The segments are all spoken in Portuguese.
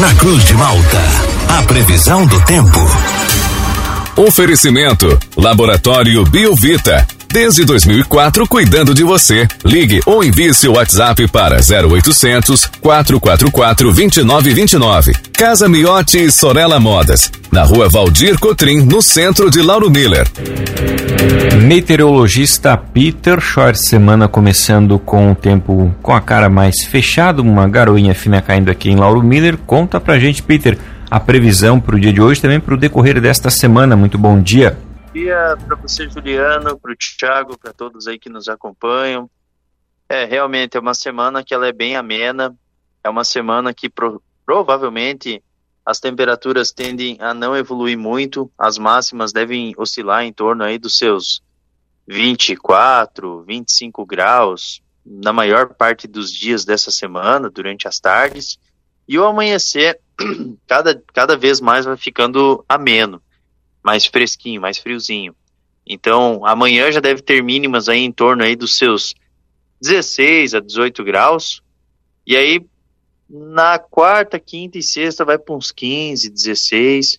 Na Cruz de Malta, a previsão do tempo. Oferecimento: Laboratório Biovita. Desde 2004, cuidando de você. Ligue ou envie seu WhatsApp para 0800 444 2929. Casa Miotti e Sorella Modas. Na rua Valdir Cotrim, no centro de Lauro Miller. Meteorologista Peter Short, semana começando com o tempo com a cara mais fechado, uma garoinha fina caindo aqui em Lauro Miller. Conta pra gente, Peter, a previsão para o dia de hoje, também para o decorrer desta semana. Muito bom dia dia para você, Juliano, para o Thiago, para todos aí que nos acompanham. É, realmente é uma semana que ela é bem amena, é uma semana que pro, provavelmente as temperaturas tendem a não evoluir muito, as máximas devem oscilar em torno aí dos seus 24, 25 graus na maior parte dos dias dessa semana, durante as tardes, e o amanhecer cada, cada vez mais vai ficando ameno mais fresquinho, mais friozinho. Então, amanhã já deve ter mínimas aí em torno aí dos seus 16 a 18 graus. E aí, na quarta, quinta e sexta vai para uns 15, 16.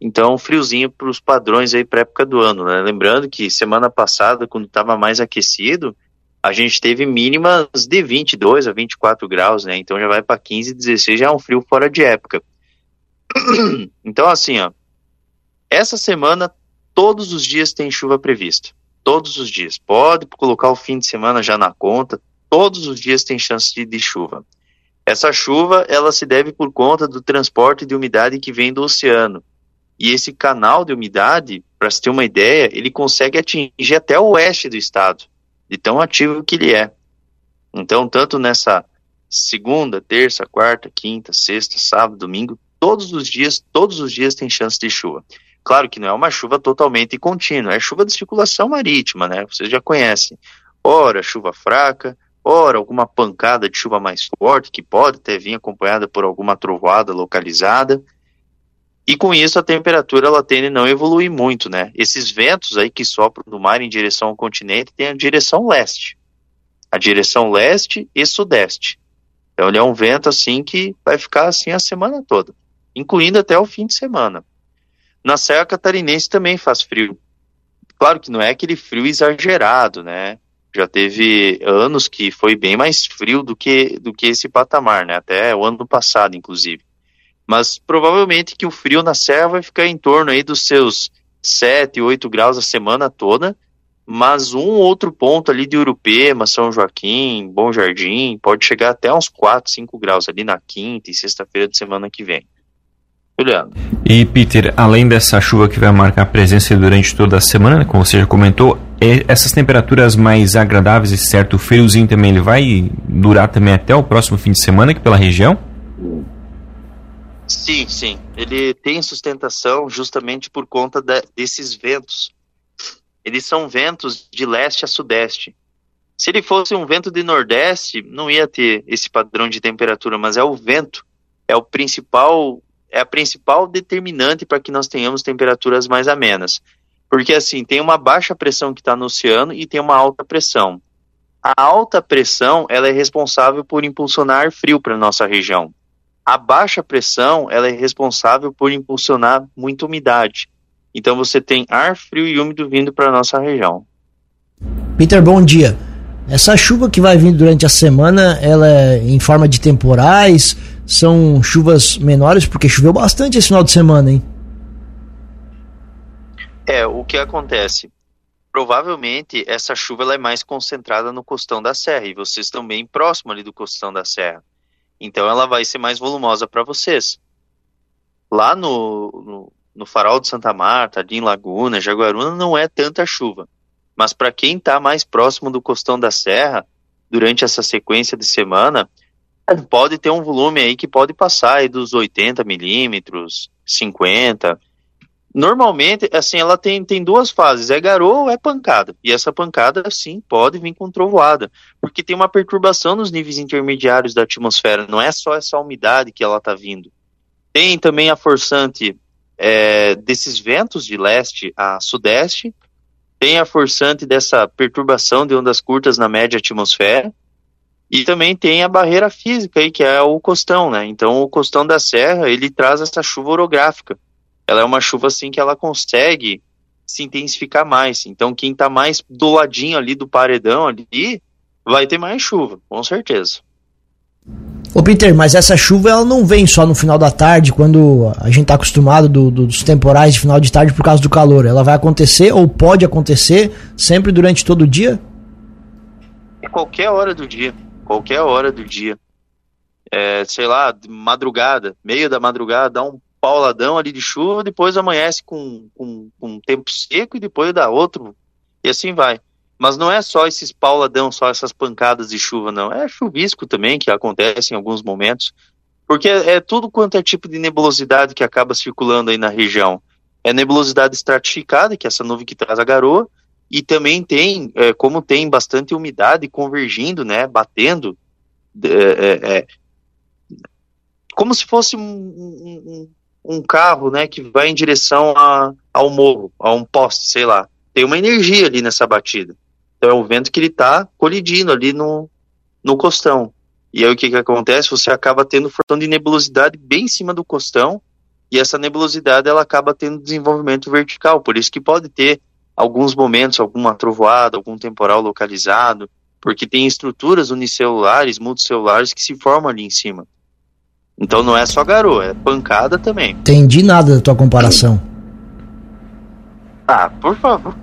Então, friozinho para os padrões aí para época do ano, né? Lembrando que semana passada, quando estava mais aquecido, a gente teve mínimas de 22 a 24 graus, né? Então já vai para 15, 16, já é um frio fora de época. Então, assim, ó, essa semana, todos os dias tem chuva prevista. Todos os dias. Pode colocar o fim de semana já na conta. Todos os dias tem chance de, de chuva. Essa chuva, ela se deve por conta do transporte de umidade que vem do oceano. E esse canal de umidade, para se ter uma ideia, ele consegue atingir até o oeste do estado, de tão ativo que ele é. Então, tanto nessa segunda, terça, quarta, quinta, sexta, sábado, domingo, todos os dias, todos os dias tem chance de chuva. Claro que não é uma chuva totalmente contínua, é chuva de circulação marítima, né? Vocês já conhecem. Ora, chuva fraca, ora, alguma pancada de chuva mais forte, que pode até vir acompanhada por alguma trovoada localizada. E com isso a temperatura ela tende a não evoluir muito, né? Esses ventos aí que sopram do mar em direção ao continente têm a direção leste. A direção leste e sudeste. Então ele é um vento assim que vai ficar assim a semana toda, incluindo até o fim de semana. Na Serra Catarinense também faz frio. Claro que não é aquele frio exagerado, né? Já teve anos que foi bem mais frio do que, do que esse patamar, né? Até o ano passado, inclusive. Mas provavelmente que o frio na Serra vai ficar em torno aí dos seus 7, 8 graus a semana toda, mas um outro ponto ali de Urupema, São Joaquim, Bom Jardim, pode chegar até uns 4, 5 graus ali na quinta e sexta-feira de semana que vem. Juliano. E Peter, além dessa chuva que vai marcar presença durante toda a semana, né, como você já comentou, é, essas temperaturas mais agradáveis e certo, o friozinho também ele vai durar também até o próximo fim de semana aqui pela região? Sim, sim. Ele tem sustentação justamente por conta de, desses ventos. Eles são ventos de leste a sudeste. Se ele fosse um vento de nordeste, não ia ter esse padrão de temperatura, mas é o vento, é o principal é a principal determinante para que nós tenhamos temperaturas mais amenas. Porque assim, tem uma baixa pressão que está no oceano e tem uma alta pressão. A alta pressão ela é responsável por impulsionar frio para nossa região. A baixa pressão ela é responsável por impulsionar muita umidade. Então você tem ar frio e úmido vindo para nossa região. Peter, bom dia. Essa chuva que vai vir durante a semana, ela é em forma de temporais, são chuvas menores, porque choveu bastante esse final de semana, hein? É, o que acontece? Provavelmente essa chuva ela é mais concentrada no costão da serra e vocês estão bem próximo ali do costão da serra. Então ela vai ser mais volumosa para vocês. Lá no, no, no, farol de Santa Marta, ali em Laguna, Jaguaruna, não é tanta chuva. Mas para quem está mais próximo do costão da serra, durante essa sequência de semana, pode ter um volume aí que pode passar aí dos 80 milímetros, 50. Normalmente, assim, ela tem, tem duas fases, é garoa ou é pancada. E essa pancada, sim, pode vir com trovoada, porque tem uma perturbação nos níveis intermediários da atmosfera, não é só essa umidade que ela está vindo. Tem também a forçante é, desses ventos de leste a sudeste, tem a forçante dessa perturbação de ondas curtas na média atmosfera, E também tem a barreira física aí, que é o costão, né? Então o costão da serra, ele traz essa chuva orográfica. Ela é uma chuva assim que ela consegue se intensificar mais. Então quem está mais do ladinho ali do paredão ali, vai ter mais chuva, com certeza. Ô Peter, mas essa chuva ela não vem só no final da tarde, quando a gente está acostumado do, do, dos temporais de final de tarde por causa do calor. Ela vai acontecer ou pode acontecer sempre durante todo o dia? Qualquer hora do dia. Qualquer hora do dia. É, sei lá, madrugada, meio da madrugada, dá um pauladão ali de chuva, depois amanhece com, com, com um tempo seco e depois dá outro. E assim vai. Mas não é só esses pauladão, só essas pancadas de chuva, não. É chuvisco também, que acontece em alguns momentos. Porque é, é tudo quanto é tipo de nebulosidade que acaba circulando aí na região. É nebulosidade estratificada, que é essa nuvem que traz a garoa, e também tem, é, como tem bastante umidade convergindo, né, batendo, é, é, é como se fosse um, um, um, carro, né, que vai em direção a, ao morro, a um poste, sei lá. Tem uma energia ali nessa batida. Então é um vento que ele está colidindo ali no, no costão. E aí o que, que acontece? Você acaba tendo fortão de nebulosidade bem em cima do costão, e essa nebulosidade ela acaba tendo desenvolvimento vertical, por isso que pode ter alguns momentos, alguma trovoada, algum temporal localizado, porque tem estruturas unicelulares, multicelulares que se formam ali em cima. Então não é só garoa, é pancada também. Entendi nada da tua comparação. Ah, por favor.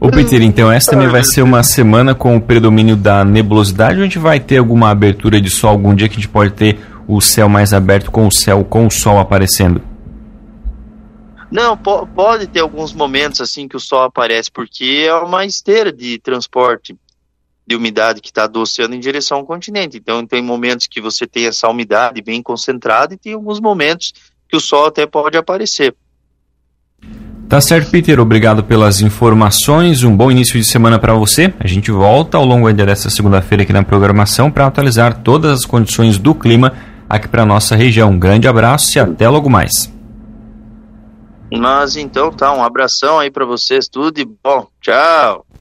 Ô Peter, então essa também vai ser uma semana com o predomínio da nebulosidade ou a gente vai ter alguma abertura de sol algum dia que a gente pode ter o céu mais aberto com o céu com o sol aparecendo? Não, po pode ter alguns momentos assim que o sol aparece, porque é uma esteira de transporte de umidade que está do oceano em direção ao continente. Então tem momentos que você tem essa umidade bem concentrada e tem alguns momentos que o sol até pode aparecer. Tá certo, Peter. Obrigado pelas informações. Um bom início de semana para você. A gente volta ao longo dessa segunda-feira aqui na programação para atualizar todas as condições do clima aqui para nossa região. Um grande abraço e até logo mais. Mas então tá, um abração aí para vocês tudo e bom, tchau.